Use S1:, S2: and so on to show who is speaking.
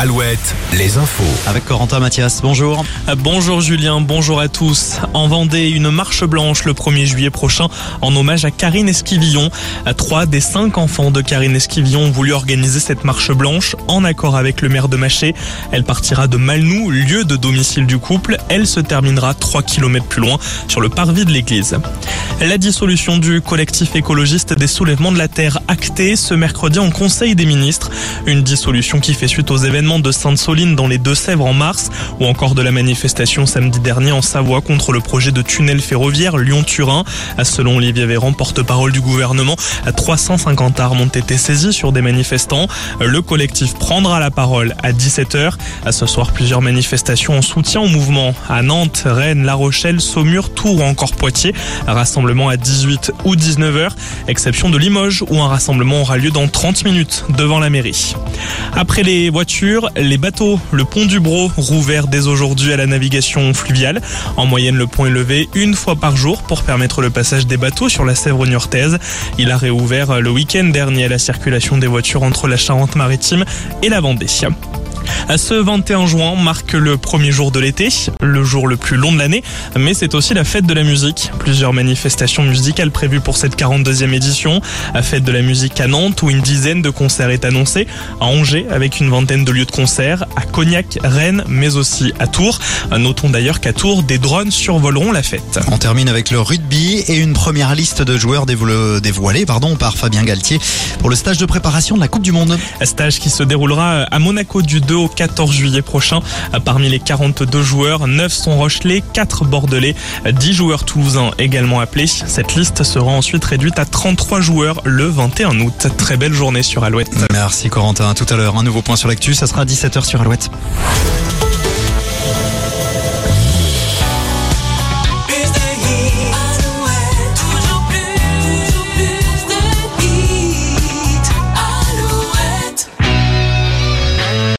S1: Alouette, les infos.
S2: Avec Corentin Mathias, bonjour.
S3: Bonjour Julien, bonjour à tous. En Vendée, une marche blanche le 1er juillet prochain en hommage à Karine Esquivillon. Trois des cinq enfants de Karine Esquivillon ont voulu organiser cette marche blanche en accord avec le maire de Maché. Elle partira de Malnou, lieu de domicile du couple. Elle se terminera 3 km plus loin sur le parvis de l'église. La dissolution du collectif écologiste des soulèvements de la terre actée ce mercredi en Conseil des ministres. Une dissolution qui fait suite aux événements de Sainte-Soline dans les Deux-Sèvres en mars ou encore de la manifestation samedi dernier en Savoie contre le projet de tunnel ferroviaire Lyon-Turin. Selon Olivier Véran, porte-parole du gouvernement, 350 armes ont été saisies sur des manifestants. Le collectif prendra la parole à 17h. À ce soir, plusieurs manifestations en soutien au mouvement à Nantes, Rennes, La Rochelle, Saumur, Tours ou encore Poitiers. rassemblement à 18 ou 19h, exception de Limoges où un rassemblement aura lieu dans 30 minutes devant la mairie. Après les voitures, les bateaux. Le pont du Bro rouvert dès aujourd'hui à la navigation fluviale. En moyenne, le pont est levé une fois par jour pour permettre le passage des bateaux sur la Sèvre niortaise. Il a réouvert le week-end dernier à la circulation des voitures entre la Charente-Maritime et la Vendée. Ce 21 juin marque le premier jour de l'été, le jour le plus long de l'année, mais c'est aussi la fête de la musique. Plusieurs manifestations musicales prévues pour cette 42e édition. La fête de la musique à Nantes où une dizaine de concerts est annoncée, à Angers avec une vingtaine de lieux de concert, à Cognac, Rennes, mais aussi à Tours. Notons d'ailleurs qu'à Tours, des drones survoleront la fête.
S2: On termine avec le rugby et une première liste de joueurs dévoilés pardon, par Fabien Galtier pour le stage de préparation de la Coupe du Monde.
S3: Un stage qui se déroulera à Monaco du 2 au 14 juillet prochain. Parmi les 42 joueurs, 9 sont Rochelais, 4 Bordelais, 10 joueurs toulousains également appelés. Cette liste sera ensuite réduite à 33 joueurs le 21 août. Très belle journée sur Alouette.
S2: Merci Corentin. Tout à l'heure, un nouveau point sur l'actu, ça sera à 17h sur Alouette.